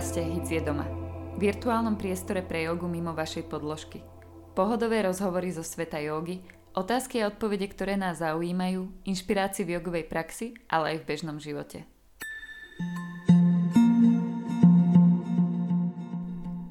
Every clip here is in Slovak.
Podcaste Hic je doma. Virtuálnom priestore pre jogu mimo vašej podložky. Pohodové rozhovory zo sveta jogy, otázky a odpovede, ktoré nás zaujímajú, inšpirácii v jogovej praxi, ale aj v bežnom živote.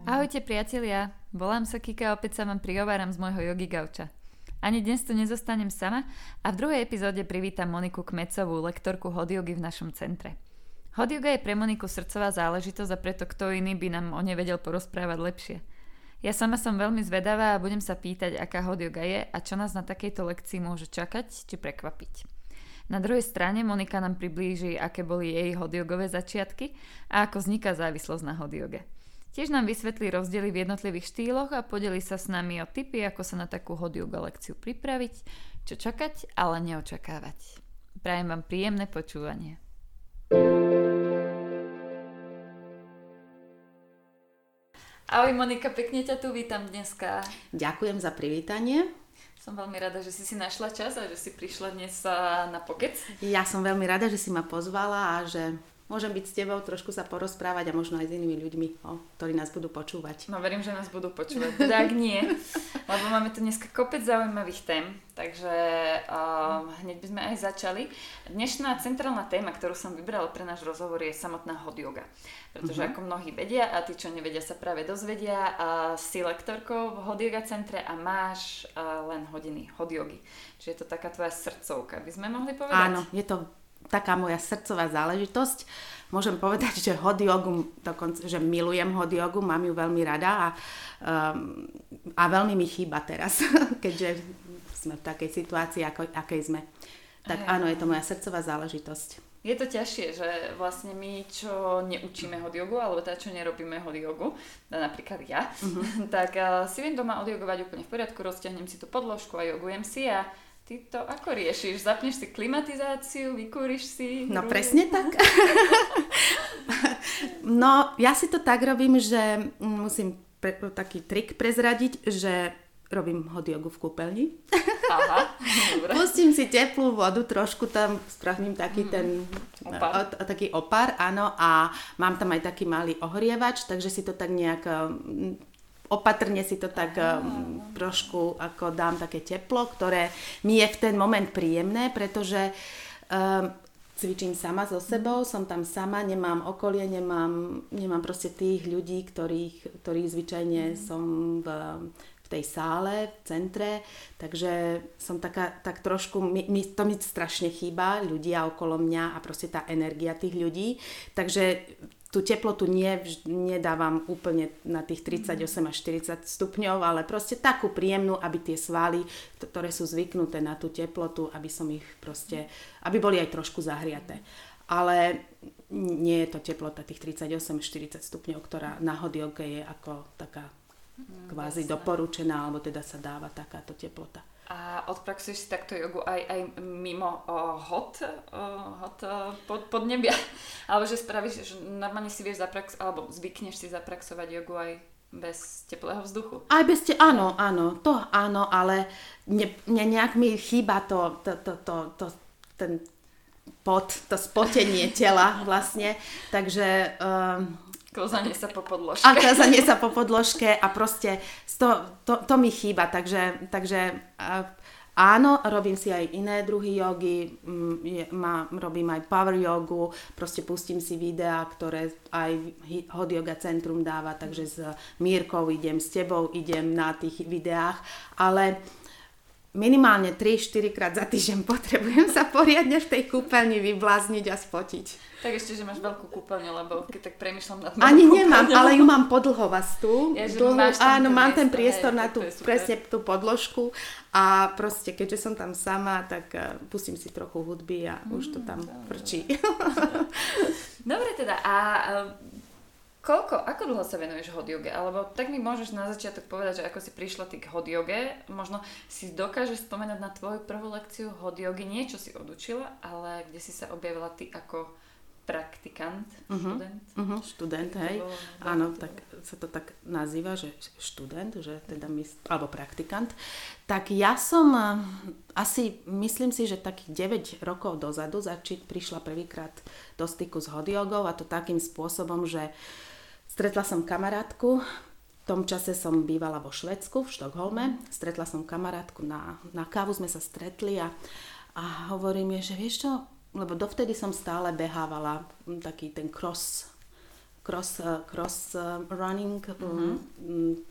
Ahojte priatelia, volám sa Kika a opäť sa vám prihováram z môjho jogi gauča. Ani dnes tu nezostanem sama a v druhej epizóde privítam Moniku Kmecovú, lektorku hodiogy v našom centre. Hot yoga je pre Moniku srdcová záležitosť a preto kto iný by nám o nej vedel porozprávať lepšie. Ja sama som veľmi zvedavá a budem sa pýtať, aká hot yoga je a čo nás na takejto lekcii môže čakať či prekvapiť. Na druhej strane Monika nám priblíži, aké boli jej hodiogové začiatky a ako vzniká závislosť na hodioge. Tiež nám vysvetlí rozdiely v jednotlivých štýloch a podeli sa s nami o tipy, ako sa na takú hodioga lekciu pripraviť, čo čakať, ale neočakávať. Prajem vám príjemné počúvanie. Ahoj Monika, pekne ťa tu vítam dneska. Ďakujem za privítanie. Som veľmi rada, že si si našla čas a že si prišla dnes na pokec. Ja som veľmi rada, že si ma pozvala a že môžem byť s tebou, trošku sa porozprávať a možno aj s inými ľuďmi, o, ktorí nás budú počúvať. No verím, že nás budú počúvať. Tak nie, lebo máme tu dneska kopec zaujímavých tém, takže uh, hneď by sme aj začali. Dnešná centrálna téma, ktorú som vybrala pre náš rozhovor je samotná hot yoga. Pretože uh-huh. ako mnohí vedia a tí, čo nevedia, sa práve dozvedia, uh, si lektorkou v hot yoga centre a máš uh, len hodiny hot yogy. Čiže je to taká tvoja srdcovka, by sme mohli povedať? Áno, je to taká moja srdcová záležitosť. Môžem povedať, že hot yogu, dokonca, že milujem hot yogu, mám ju veľmi rada a, um, a veľmi mi chýba teraz, keďže sme v takej situácii, ako, akej sme. Tak áno, je to moja srdcová záležitosť. Je to ťažšie, že vlastne my, čo neučíme hot jogu, alebo teda čo nerobíme hot jogu, napríklad ja, uh-huh. tak uh, si viem doma odjogovať úplne v poriadku, rozťahnem si tú podložku a jogujem si a Ty to ako riešiš? Zapneš si klimatizáciu, vykúriš si? No presne tak. no ja si to tak robím, že musím pre, taký trik prezradiť, že robím hot jogu v kúpeľni. Aha, dobre. Pustím si teplú vodu, trošku tam spravím taký mm, ten opar. O, o, taký opar, áno, a mám tam aj taký malý ohrievač, takže si to tak nejak opatrne si to tak um, trošku ako dám také teplo, ktoré mi je v ten moment príjemné, pretože um, cvičím sama so sebou, som tam sama, nemám okolie, nemám, nemám proste tých ľudí, ktorých, ktorých zvyčajne mm. som v, v tej sále, v centre, takže som taká, tak trošku, mi, mi, to mi strašne chýba, ľudia okolo mňa a proste tá energia tých ľudí, takže tú teplotu nie, nedávam úplne na tých 38 až 40 stupňov, ale proste takú príjemnú, aby tie svaly, ktoré sú zvyknuté na tú teplotu, aby som ich proste, aby boli aj trošku zahriaté. Ale nie je to teplota tých 38-40 stupňov, ktorá na hodioke je ako taká mm, kvázi doporučená, alebo teda sa dáva takáto teplota. A odpraxuješ si takto jogu aj, aj mimo uh, hot, uh, hot uh, pod, podnebia? alebo že spravíš, že normálne si vieš zaprax, alebo zvykneš si zapraxovať jogu aj bez teplého vzduchu? Aj bez te, áno, áno, to áno, ale ne, ne, nejak mi chýba to, to, to, to, to ten pot, to spotenie tela vlastne, takže um, Klzanie sa po podložke. A klzanie sa po podložke a proste to, to, to mi chýba, takže, takže áno, robím si aj iné druhy jogy, mm, robím aj power jogu, proste pustím si videá, ktoré aj Hot Yoga Centrum dáva, takže s Mírkou idem, s tebou idem na tých videách, ale minimálne 3-4 krát za týždeň potrebujem sa poriadne v tej kúpeľni vyblázniť a spotiť. Tak ešte, že máš veľkú kúpeľňu, lebo keď tak premyšľam nad Ani nemám, ale ju mám podlhovastú. Ja, dlhú, áno, mám ten priestor hej, na tú, presne tú podložku a proste, keďže som tam sama, tak uh, pustím si trochu hudby a mm, už to tam frčí. Dobre teda, a uh, Koľko, ako dlho sa venuješ hot? Alebo tak mi môžeš na začiatok povedať, že ako si prišla ty k hot možno si dokážeš spomenať na tvoju prvú lekciu hot yogi, niečo si odučila, ale kde si sa objavila ty ako praktikant, uh-huh. študent. Uh-huh, študent, hej. Bolo, Áno, tak sa to tak nazýva, že študent, že teda mys- alebo praktikant. Tak ja som uh, asi, myslím si, že takých 9 rokov dozadu zači- prišla prvýkrát do styku s hodiogou a to takým spôsobom, že stretla som kamarátku, v tom čase som bývala vo Švedsku, v Štokholme. Stretla som kamarátku na, na kávu, sme sa stretli a, a hovorím jej, že vieš čo, lebo dovtedy som stále behávala taký ten cross cross, uh, cross uh, running, mm-hmm.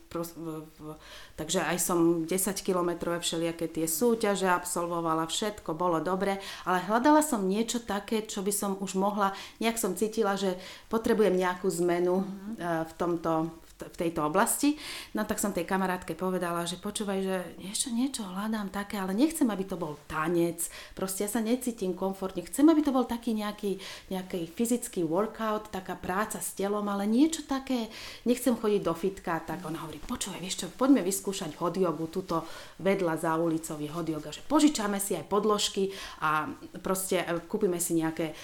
pros, v, v, takže aj som 10 kilometrové všelijaké tie súťaže absolvovala, všetko bolo dobre, ale hľadala som niečo také, čo by som už mohla, nejak som cítila, že potrebujem nejakú zmenu mm-hmm. v tomto, v tejto oblasti. No tak som tej kamarátke povedala, že počúvaj, že ešte niečo hľadám také, ale nechcem, aby to bol tanec. Proste ja sa necítim komfortne. Chcem, aby to bol taký nejaký, nejaký fyzický workout, taká práca s telom, ale niečo také, nechcem chodiť do fitka. Tak ona hovorí, počúvaj, vieš čo, poďme vyskúšať hodiogu, tuto vedľa za ulicou je hodioga, že požičame si aj podložky a proste e, kúpime si nejaké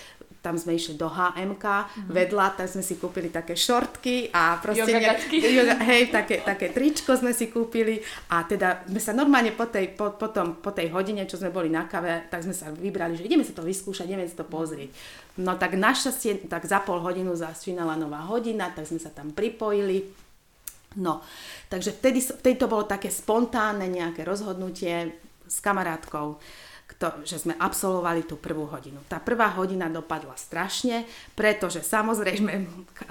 tam sme išli do HMK, mm-hmm. vedľa, tam sme si kúpili také šortky a proste... Yoga ne, yoga, hej, také, také tričko sme si kúpili a teda sme sa normálne po tej, po, po, tom, po tej hodine, čo sme boli na kave, tak sme sa vybrali, že ideme si to vyskúšať, ideme si to pozrieť. No tak našťastie, tak za pol hodinu začínala nová hodina, tak sme sa tam pripojili. No, takže vtedy, vtedy to bolo také spontánne nejaké rozhodnutie s kamarátkou to, že sme absolvovali tú prvú hodinu. Tá prvá hodina dopadla strašne, pretože samozrejme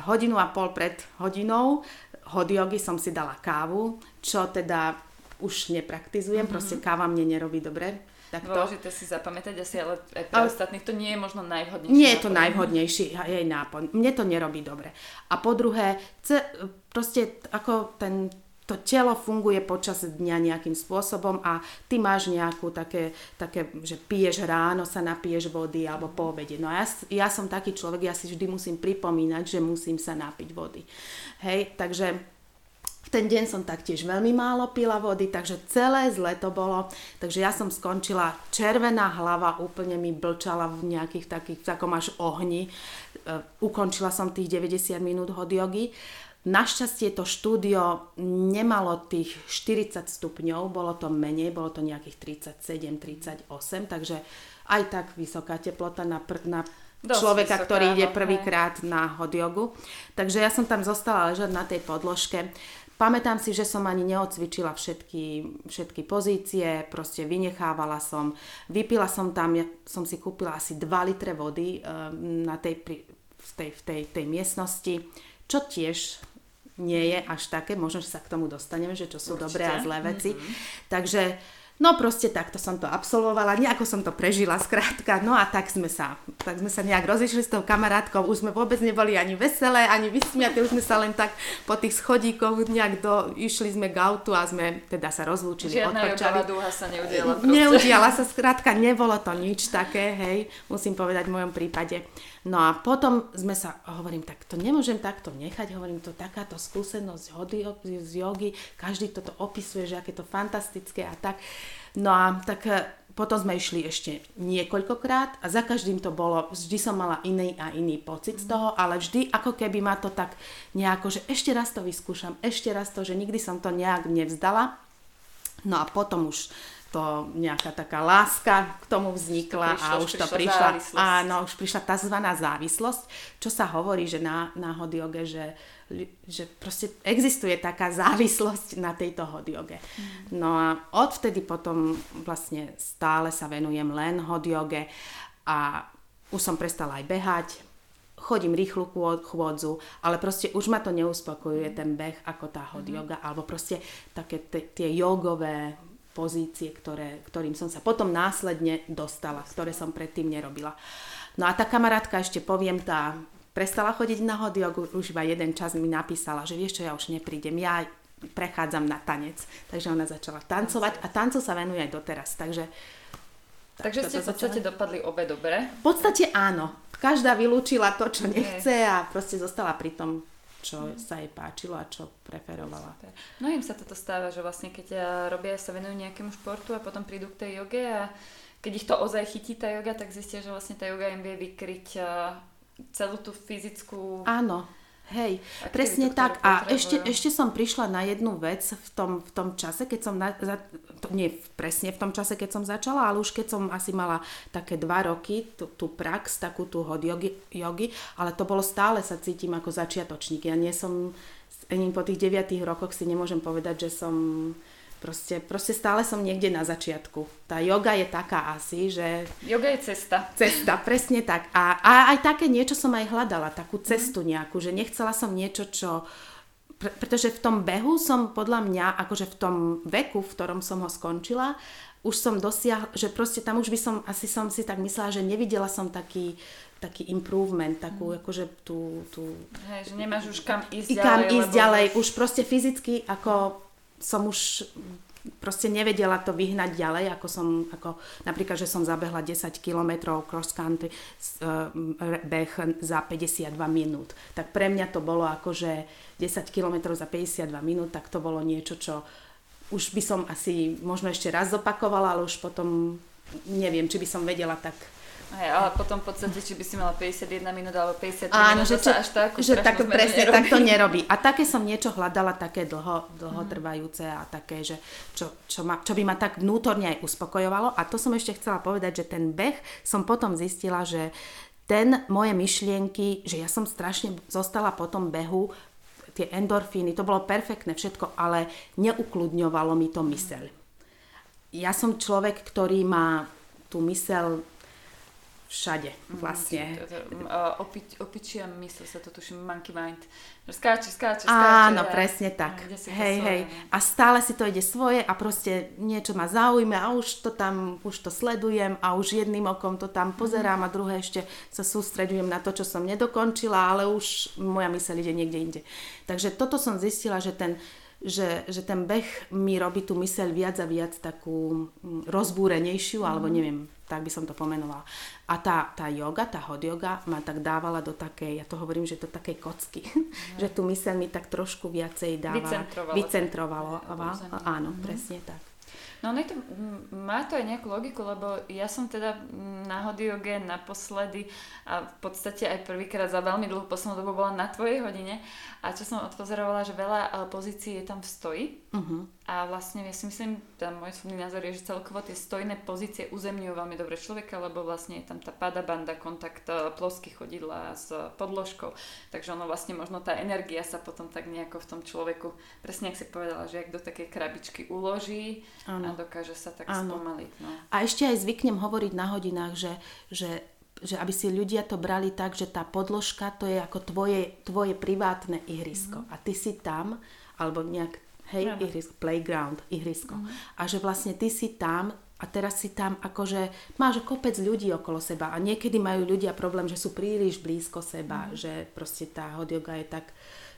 hodinu a pol pred hodinou hodiogy som si dala kávu, čo teda už nepraktizujem, mm-hmm. proste káva mne nerobí dobre. Tak to... Dôležité si zapamätať asi, ale aj pre ale... ostatných to nie je možno najvhodnejšie. Nie je to najvhodnejší jej nápon. Mne to nerobí dobre. A po druhé, ce, proste ako ten to telo funguje počas dňa nejakým spôsobom a ty máš nejakú také, také, že piješ ráno, sa napiješ vody alebo po obede. No a ja, ja som taký človek, ja si vždy musím pripomínať, že musím sa napiť vody. Hej, takže v ten deň som taktiež veľmi málo pila vody, takže celé zle to bolo. Takže ja som skončila, červená hlava úplne mi blčala v nejakých takých, v takom až ohni. Uh, ukončila som tých 90 minút hodiogy. Našťastie to štúdio nemalo tých 40 stupňov, bolo to menej, bolo to nejakých 37, 38, takže aj tak vysoká teplota na, pr- na človeka, vysoká, ktorý ide prvýkrát na hodiogu. Takže ja som tam zostala ležať na tej podložke. Pamätám si, že som ani neocvičila všetky, všetky pozície, proste vynechávala som. Vypila som tam, ja som si kúpila asi 2 litre vody um, na tej, v, tej, v tej, tej miestnosti, čo tiež nie je až také, možno, že sa k tomu dostaneme, že čo sú Určite. dobré a zlé veci. Mm-hmm. Takže No proste takto som to absolvovala, nejako som to prežila skrátka, no a tak sme sa, tak sme sa nejak rozišli s tou kamarátkou, už sme vôbec neboli ani veselé, ani vysmiaté, už sme sa len tak po tých schodíkoch nejak do, išli sme k autu a sme teda sa rozlúčili, Žiadna odprčali. dúha sa neudiala proste. Neudiala sa skrátka, nebolo to nič také, hej, musím povedať v mojom prípade. No a potom sme sa, hovorím, tak to nemôžem takto nechať, hovorím, to takáto skúsenosť z jogy, každý toto opisuje, že aké to fantastické a tak. No a tak e, potom sme išli ešte niekoľkokrát a za každým to bolo, vždy som mala iný a iný pocit z toho, ale vždy ako keby ma to tak nejako, že ešte raz to vyskúšam, ešte raz to, že nikdy som to nejak nevzdala. No a potom už to nejaká taká láska k tomu vznikla prišlo, a už, už to prišla, áno, už prišla tzv. závislosť, čo sa hovorí, že na, na hodioge, že, že proste existuje taká závislosť na tejto hodioge. Mm. No a odvtedy potom vlastne stále sa venujem len hodioge a už som prestala aj behať, chodím rýchlu chôdzu, ale proste už ma to neuspokojuje ten beh ako tá hodioga, mm. alebo proste také tie jogové pozície, ktoré, ktorým som sa potom následne dostala, ktoré som predtým nerobila. No a tá kamarátka, ešte poviem, tá prestala chodiť na hodiogu, už iba jeden čas mi napísala, že vieš čo, ja už neprídem, ja prechádzam na tanec. Takže ona začala tancovať a tancu sa venuje aj doteraz. Takže, tak, Takže ste v podstate začala... dopadli obe dobre? V podstate áno. Každá vylúčila to, čo nechce a proste zostala pri tom, čo mm. sa jej páčilo a čo preferovala. Mnohým sa toto stáva, že vlastne keď robia, sa venujú nejakému športu a potom prídu k tej joge a keď ich to ozaj chytí tá joga, tak zistia, že vlastne tá joga im vie vykryť celú tú fyzickú... Áno, Hej, presne tak. A ešte, ešte som prišla na jednu vec v tom, v tom čase, keď som, na, za, to, nie presne v tom čase, keď som začala, ale už keď som asi mala také dva roky, tú, tú prax, takú tú hod jogi, jogi, ale to bolo stále sa cítim ako začiatočník. Ja nie som, ani po tých deviatých rokoch si nemôžem povedať, že som Proste, proste stále som niekde na začiatku. Tá yoga je taká asi, že... Yoga je cesta. Cesta, presne tak. A, a aj také niečo som aj hľadala, takú cestu nejakú, že nechcela som niečo, čo... Pre, pretože v tom behu som podľa mňa, akože v tom veku, v ktorom som ho skončila, už som dosiahla, že proste tam už by som, asi som si tak myslela, že nevidela som taký, taký improvement, takú mm. akože tú... tú Hej, že nemáš už kam ísť ďalej. Kam ísť ďalej, už proste fyzicky ako som už proste nevedela to vyhnať ďalej, ako som, ako napríklad, že som zabehla 10 km cross country uh, beh za 52 minút. Tak pre mňa to bolo ako, že 10 km za 52 minút, tak to bolo niečo, čo už by som asi možno ešte raz zopakovala, ale už potom neviem, či by som vedela tak Hej, ale potom v podstate, či by si mala 51 minút alebo 50 Áno, minút, že, čo, až tak, že tak presne nerobí. tak to nerobí. A také som niečo hľadala, také dlho, dlhotrvajúce a také, že čo, čo, ma, čo by ma tak vnútorne aj uspokojovalo. A to som ešte chcela povedať, že ten beh som potom zistila, že ten moje myšlienky, že ja som strašne zostala po tom behu, tie endorfíny, to bolo perfektné všetko, ale neukludňovalo mi to myseľ. Ja som človek, ktorý má tú myseľ všade mhm, vlastne. Mm, opi, opičia mysl sa to tuším, monkey mind. Skáče, skáče, skáče. Áno, presne tak. Hej, hej. A stále si to ide svoje a proste niečo ma zaujme a už to tam, už to sledujem a už jedným okom to tam pozerám mm. a druhé ešte sa sústredujem na to, čo som nedokončila, ale už moja myseľ ide niekde inde. Takže toto som zistila, že ten že, že ten beh mi robí tú myseľ viac a viac takú mm, rozbúrenejšiu, mm. alebo neviem, tak by som to pomenovala. A tá, tá yoga, tá hot yoga ma tak dávala do takej, ja to hovorím, že do takej kocky, mm. že tú myseľ mi tak trošku viacej dávala. Vycentrovalo. Vycentrovalo. Áno, mm. presne tak. No to, má to aj nejakú logiku, lebo ja som teda na hodioge naposledy a v podstate aj prvýkrát za veľmi dlhú poslednú dobu bola na tvojej hodine a čo som odpozorovala, že veľa pozícií je tam v stoji uh-huh. A vlastne ja si myslím, ten môj súdny názor je, že celkovo tie stojné pozície uzemňujú veľmi dobre človeka, lebo vlastne je tam tá banda, kontakt e, plosky chodidla s podložkou, takže ono vlastne možno tá energia sa potom tak nejako v tom človeku, presne ak si povedala, že ak do takej krabičky uloží ano. a dokáže sa tak ano. spomaliť. No. A ešte aj zvyknem hovoriť na hodinách, že, že že aby si ľudia to brali tak, že tá podložka to je ako tvoje, tvoje privátne ihrisko. Mm. A ty si tam, alebo nejak, hej, ja. ihrisko, playground, ihrisko. Mm. A že vlastne ty si tam a teraz si tam akože máš kopec ľudí okolo seba a niekedy majú ľudia problém, že sú príliš blízko seba, mm. že proste tá hot yoga je tak,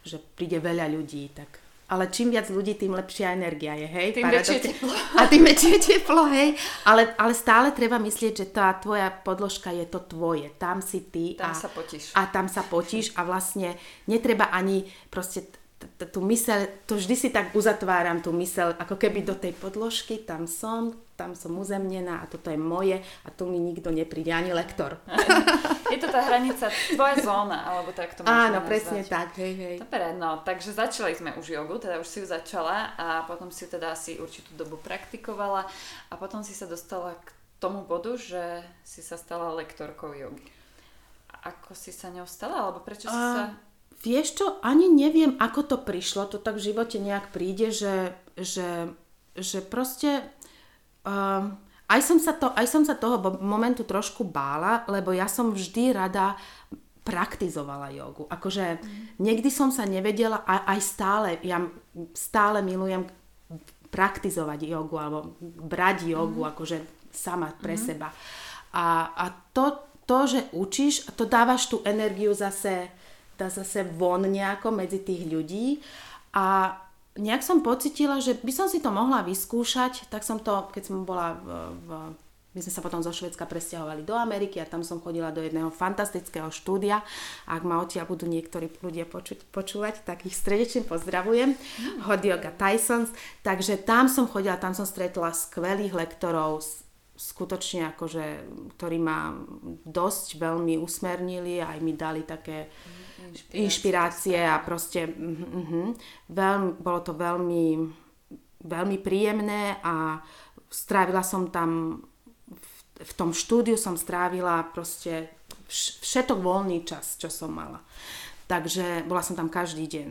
že príde veľa ľudí, tak ale čím viac ľudí, tým lepšia energia je, hej? Tým väčšie teplo. A tým väčšie teplo, hej? Ale, ale stále treba myslieť, že tá tvoja podložka je to tvoje. Tam si ty. Tam a, sa potíš. A tam sa potíš a vlastne netreba ani proste tú myseľ, to vždy si tak uzatváram tú myseľ, ako keby do tej podložky, tam som, tam som uzemnená a toto je moje a tu mi nikto nepríde, ani lektor. Je to tá hranica, tvoja zóna, alebo tak to Áno, presne nazvať. tak, hej, hej. Dobre, no, takže začali sme už jogu, teda už si ju začala a potom si ju teda asi určitú dobu praktikovala a potom si sa dostala k tomu bodu, že si sa stala lektorkou jogy. Ako si sa ňou stala, alebo prečo si a... sa Vieš čo, ani neviem, ako to prišlo, to tak v živote nejak príde, že, že, že proste uh, aj, som sa to, aj som sa toho momentu trošku bála, lebo ja som vždy rada praktizovala jogu. Akože mm. niekdy som sa nevedela, a aj stále, ja stále milujem praktizovať jogu alebo brať jogu mm. akože sama pre mm. seba. A, a to, to, že učíš, to dávaš tú energiu zase dá zase von nejako medzi tých ľudí a nejak som pocitila, že by som si to mohla vyskúšať, tak som to, keď som bola v, v my sme sa potom zo Švedska presťahovali do Ameriky a tam som chodila do jedného fantastického štúdia. Ak ma odtiaľ budú niektorí ľudia počuť, počúvať, tak ich srdečne pozdravujem. Mm. Hot Yoga Tysons. Takže tam som chodila, tam som stretla skvelých lektorov, skutočne akože, ktorí ma dosť veľmi usmernili, aj mi dali také inšpirácie, inšpirácie a proste uh, uh, veľmi, bolo to veľmi, veľmi príjemné a strávila som tam v, v tom štúdiu som strávila proste všetok voľný čas, čo som mala. Takže bola som tam každý deň.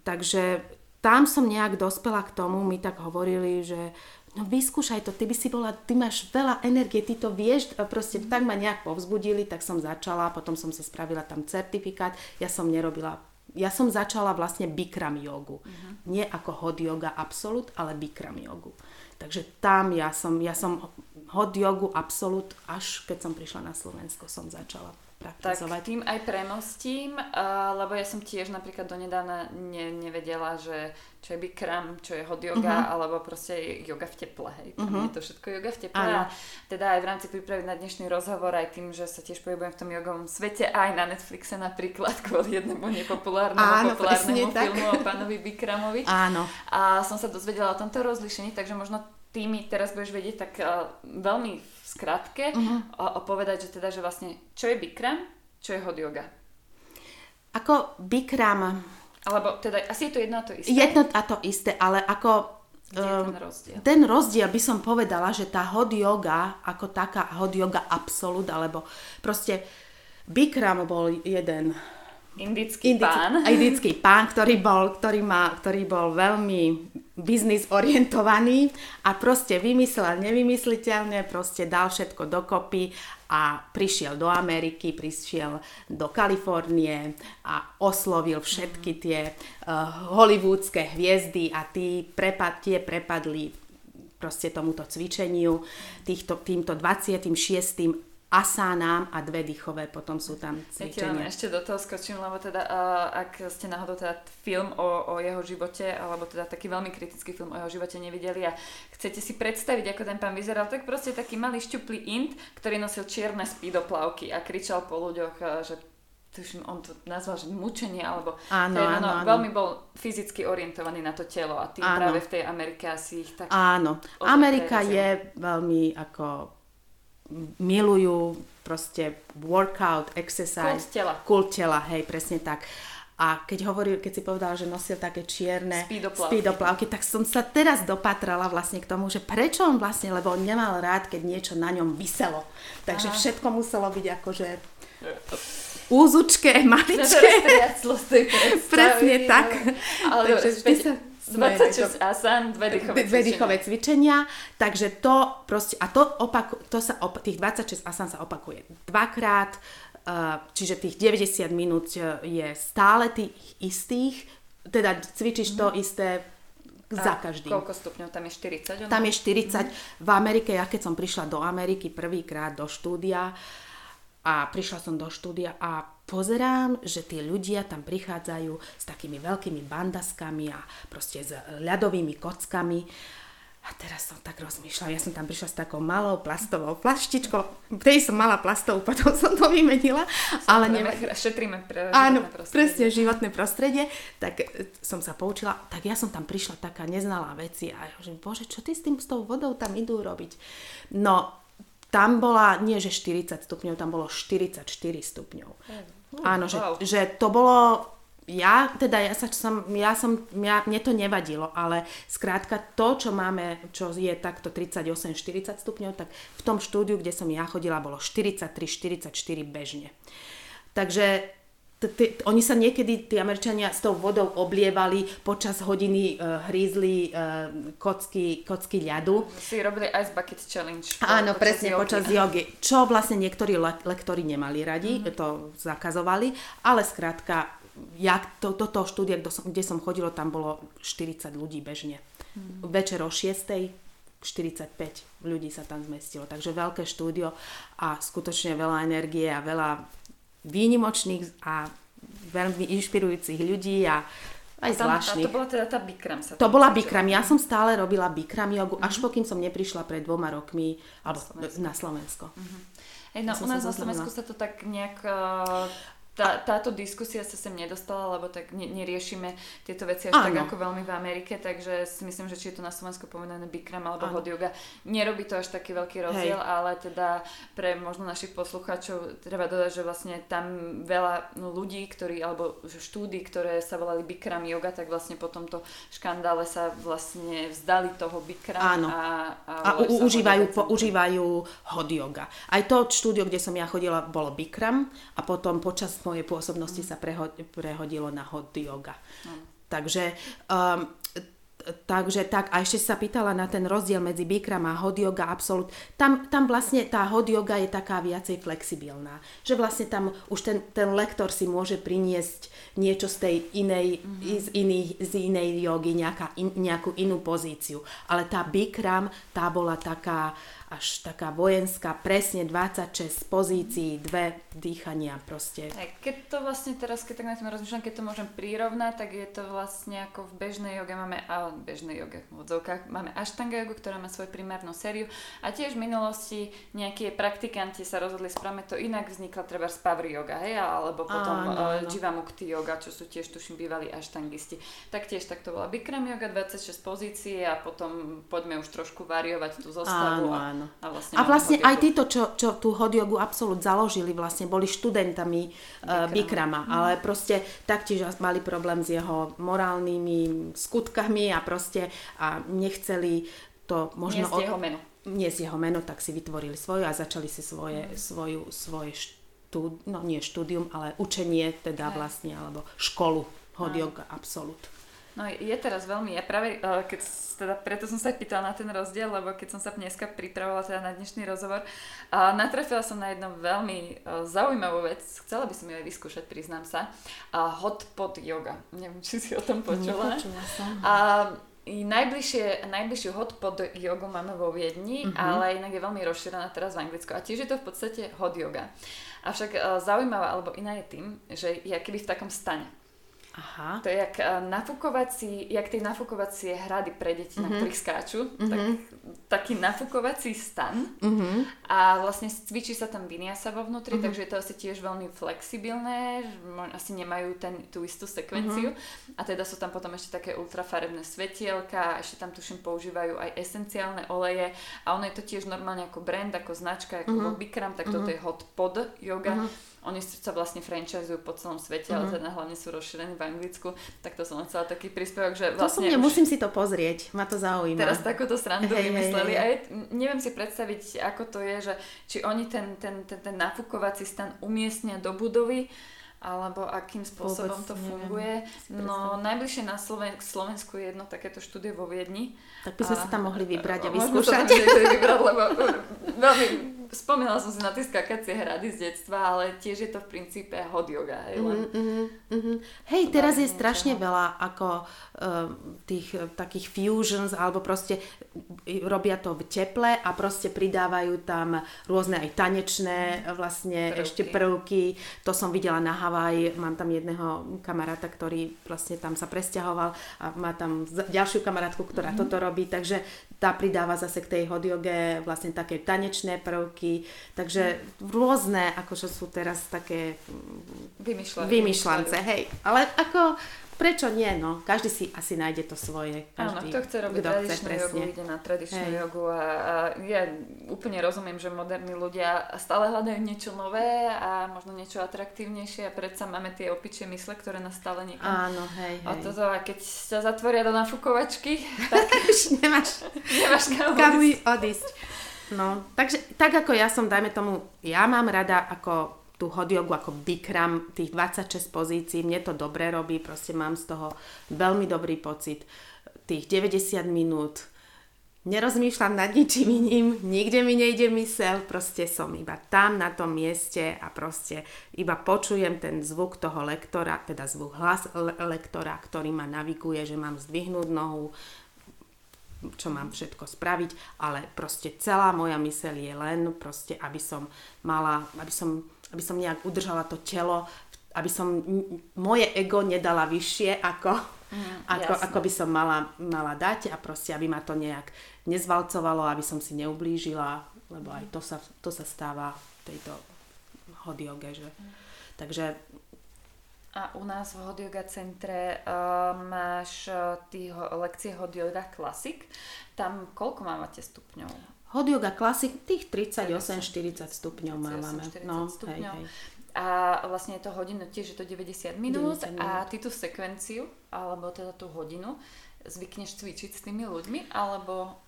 Takže tam som nejak dospela k tomu, mi tak hovorili, že no vyskúšaj to, ty by si bola, ty máš veľa energie, ty to vieš, proste tak ma nejak povzbudili, tak som začala, potom som si spravila tam certifikát, ja som nerobila ja som začala vlastne Bikram jogu. Uh-huh. Nie ako hot yoga absolút, ale Bikram jogu. Takže tam ja som, ja som hot jogu absolút, až keď som prišla na Slovensko, som začala praktizovať. Tak tým aj premostím, uh, lebo ja som tiež napríklad donedávna ne, nevedela, že čo je Bikram, čo je hot yoga, uh-huh. alebo proste yoga v teple, hej. Uh-huh. je to všetko yoga v teple. A teda aj v rámci prípravy na dnešný rozhovor, aj tým, že sa tiež pohybujem v tom jogovom svete, aj na Netflixe napríklad, kvôli jednému nepopulárnemu Áno, populárnemu filmu tak. o pánovi Bikramovi. Áno. A som sa dozvedela o tomto rozlišení, takže možno ty mi teraz budeš vedieť tak uh, veľmi skratke uh-huh. a, a povedať, že teda, že vlastne, čo je Bikram, čo je hot yoga? Ako Bikram... Alebo teda, asi je to jedno a to isté? Jedno a to isté, ale ako... Ten rozdiel? Ten rozdiel by som povedala, že tá hot yoga, ako taká hot yoga absolút, alebo proste Bikram bol jeden Indický, indický pán. Indický pán, ktorý bol, ktorý, má, ktorý bol veľmi biznis orientovaný a proste vymyslel nevymysliteľne, proste dal všetko dokopy a prišiel do Ameriky, prišiel do Kalifornie a oslovil všetky tie uh, hollywoodske hviezdy a tí prepad, tie prepadli proste tomuto cvičeniu, týchto, týmto 26 asánám a dve dýchové, potom sú tam cvičenia. Ja ešte do toho skočím, lebo teda uh, ak ste náhodou teda film o, o jeho živote, alebo teda taký veľmi kritický film o jeho živote nevideli a chcete si predstaviť, ako ten pán vyzeral, tak proste taký malý šťuplý int, ktorý nosil čierne spídoplavky a kričal po ľuďoch, uh, že tuším, on to nazval, že mučenie, alebo áno, teda, áno, áno. veľmi bol fyzicky orientovaný na to telo a tým áno. práve v tej Amerike asi ich tak... Áno, Amerika je veľmi ako milujú proste workout, exercise. Kult tela. Kult tela, hej, presne tak. A keď hovoril, keď si povedal, že nosil také čierne speedoplavky. tak som sa teraz dopatrala vlastne k tomu, že prečo on vlastne, lebo on nemal rád, keď niečo na ňom vyselo. Takže Aha. všetko muselo byť akože úzučké, maličké. Presne tak. Ale Takže sa 26 asan, dve dýchové, dve dýchové cvičenia. Takže to proste, a to, opaku, to sa op, tých 26 asan sa opakuje dvakrát, uh, čiže tých 90 minút e, je stále tých istých, teda cvičíš mm-hmm. to mhm. isté za každým. koľko stupňov? Tam je 40? Tam je 40. Mm-hmm. V Amerike, ja keď som prišla do Ameriky prvýkrát do štúdia a prišla som do štúdia a pozerám, že tí ľudia tam prichádzajú s takými veľkými bandaskami a proste s ľadovými kockami. A teraz som tak rozmýšľala, ja som tam prišla s takou malou plastovou flaštičkou, tej som mala plastovú, potom som to vymenila. ale ne... Šetríme pre Áno, prostredie. presne životné prostredie. Tak e, som sa poučila, tak ja som tam prišla taká neznalá veci a že bože, čo ty s tým s tou vodou tam idú robiť? No, tam bola, nie že 40 stupňov, tam bolo 44 stupňov. Mm. Áno, wow. že, že to bolo ja, teda ja, sa, som, ja som, ja, mne to nevadilo, ale skrátka to, čo máme, čo je takto 38-40 stupňov, tak v tom štúdiu, kde som ja chodila, bolo 43-44 bežne. Takže oni sa niekedy, tí Američania s tou vodou oblievali, počas hodiny uh, hrízli uh, kocky, kocky ľadu. Si robili Ice Bucket Challenge. Áno, počas presne jogy. počas jogy. Čo vlastne niektorí le- lektori nemali radi, mm-hmm. to zakazovali, ale skrátka, ja, to, toto štúdia, kde som, kde som chodilo, tam bolo 40 ľudí bežne. Mm-hmm. Večer o 6 45 ľudí sa tam zmestilo. Takže veľké štúdio a skutočne veľa energie a veľa výnimočných a veľmi inšpirujúcich ľudí a aj zvláštnych. A to bola teda tá Bikram sa To bola Bikram. Ja som stále robila Bikram jogu, mm-hmm. až mhm. pokým som neprišla pred dvoma rokmi alebo na Slovensko. Na Slovensko. Mm-hmm. Ej, no, u nás na Slovensku sa to tak nejak uh, tá, táto diskusia sa sem nedostala, lebo tak ne, neriešime tieto veci až Áno. tak ako veľmi v Amerike, takže si myslím, že či je to na Slovensku povedané Bikram alebo Áno. hot yoga, nerobí to až taký veľký rozdiel, Hej. ale teda pre možno našich poslucháčov treba dodať, že vlastne tam veľa no, ľudí, ktorí, alebo štúdy, ktoré sa volali Bikram yoga, tak vlastne po tomto škandále sa vlastne vzdali toho Bikram Áno. a, a, a u, užívajú, používajú hot yoga. Aj to štúdio, kde som ja chodila, bolo Bikram a potom počas mojej pôsobnosti sa prehodilo na hot yoga. Mm. Takže um, takže tak, a ešte sa pýtala na ten rozdiel medzi Bikram a hot yoga, absolút. Tam, tam vlastne tá hot yoga je taká viacej flexibilná. Že vlastne tam už ten, ten lektor si môže priniesť niečo z tej inej, mm-hmm. z, iných, z inej jogy, nejaká in, nejakú inú pozíciu. Ale tá Bikram, tá bola taká, až taká vojenská, presne 26 pozícií, dve dýchania proste. Keď to vlastne teraz, keď tak na tým rozmýšľam, keď to môžem prirovnať, tak je to vlastne ako v bežnej joge máme, a v bežnej joge v odzovkách, máme Ashtanga jogu, ktorá má svoju primárnu sériu a tiež v minulosti nejakí praktikanti sa rozhodli spraviť to inak, vznikla treba z Pavri yoga, hej, alebo potom áno, áno. Jivamukti yoga, čo sú tiež tuším bývalí Ashtangisti. Tak tiež tak to bola Bikram yoga, 26 pozícií a potom poďme už trošku variovať tú zostavu. Áno, áno áno. A vlastne, a vlastne aj títo, čo, čo tú hodiogu absolút založili, vlastne boli študentami Bikrama, uh, Bikrama mm. ale proste taktiež mali problém s jeho morálnymi skutkami a proste a nechceli to možno... Nie z jeho meno. Nie z jeho meno, tak si vytvorili svoju a začali si svoje, mm. svoju, svoje štúd, no nie štúdium, ale učenie teda vlastne, alebo školu hodioga absolút. No je teraz veľmi, ja práve, e, keď teda preto som sa pýtala na ten rozdiel, lebo keď som sa dneska pripravovala teda na dnešný rozhovor, a natrafila som na jednu veľmi e, zaujímavú vec, chcela by som ju aj vyskúšať, priznám sa, a hot pot yoga. Neviem, či si o tom počula. Nepočula som. A najbližšie, najbližšiu hot pod jogu máme vo Viedni, uh-huh. ale inak je veľmi rozšírená teraz v Anglicku. A tiež je to v podstate hot yoga. Avšak uh, zaujímavá alebo iná je tým, že je keby v takom stane. Aha. To je jak eh, nafukovací, jak tie nafukovacie hrady pre deti, mm-hmm. na mhm. ktorých skáču. Mm-hmm. Tak, taký nafukovací stan. Mm-hmm. A vlastne cvičí sa tam sa vo vnútri, mm-hmm. takže je to asi tiež veľmi flexibilné. Asi nemajú ten, tú istú sekvenciu. Mm-hmm. A teda sú tam potom ešte také ultrafarebné svetielka, ešte tam tuším používajú aj esenciálne oleje. A ono je to tiež normálne ako brand, ako značka, ako mm-hmm. Bikram, tak mm-hmm. toto je Hot Pod Yoga. Mm-hmm oni sa vlastne franchisujú po celom svete, mm-hmm. ale mhm. teda hlavne sú rozšírení v Anglicku. Tak to som chcela taký príspevok, že vlastne... To som, musím si to pozrieť, ma to zaujíma. Teraz takúto srandu hey, vymysleli. Hey, hey. A je, neviem si predstaviť, ako to je, že či oni ten, ten, ten, ten nafúkovací stan umiestnia do budovy, alebo akým spôsobom Vôbec, to funguje. Neviem, no najbližšie na Sloven- Slovensku je jedno takéto štúdio vo Viedni. Tak by sme a, sa tam mohli vybrať a, vyskúšať. vybrať, lebo veľmi spomínala som si na tie skakacie hrady z detstva, ale tiež je to v princípe hot yoga. Hej, len... mm-hmm, mm-hmm. hej teraz je strašne niečo. veľa ako uh, tých uh, takých fusions, alebo proste robia to v teple a proste pridávajú tam rôzne aj tanečné vlastne prvky. ešte prvky. To som videla na Havaj, mám tam jedného kamaráta, ktorý vlastne tam sa presťahoval a má tam ďalšiu kamarátku, ktorá mm-hmm. toto robí, takže tá pridáva zase k tej hot yoge vlastne také tanečné prvky prvky, takže rôzne, akože sú teraz také Vymýšľa, vymýšľance, hej. Ale ako Prečo nie, no? Každý si asi nájde to svoje. Každý, Áno, kto chce robiť tradičnú chce, jogu, ide na tradičnú Hej. jogu a, a ja úplne rozumiem, že moderní ľudia stále hľadajú niečo nové a možno niečo atraktívnejšie a predsa máme tie opičie mysle, ktoré nás stále niekam... Áno, hej, hej. A toto, a keď sa zatvoria do nafukovačky, tak už nemáš, nemáš kam, kam odísť. No, takže tak ako ja som, dajme tomu, ja mám rada ako tú hodiogu ako Bikram, tých 26 pozícií, mne to dobre robí, proste mám z toho veľmi dobrý pocit. Tých 90 minút, nerozmýšľam nad ničím iným, nikde mi nejde mysel, proste som iba tam na tom mieste a proste iba počujem ten zvuk toho lektora, teda zvuk hlas le- lektora, ktorý ma naviguje, že mám zdvihnúť nohu, čo mám všetko spraviť, ale proste celá moja myseľ je len proste, aby som mala, aby som, aby som nejak udržala to telo, aby som moje ego nedala vyššie ako, mm, ako, ako by som mala, mala dať a proste, aby ma to nejak nezvalcovalo, aby som si neublížila, lebo aj to sa, to sa stáva v tejto hodioge, že... Mm. Takže A u nás v Hot Yoga centre uh, máš uh, tí ho, lekcie Hot Yoga Classic. Tam koľko mávate stupňov? Hot Yoga Classic, tých 38-40 stupňov mávame. 40 no, stupňov. Hej, hej. A vlastne je to hodinu, tiež je to 90 minút, 90 minút a ty tú sekvenciu, alebo teda tú hodinu, zvykneš cvičiť s tými ľuďmi, alebo...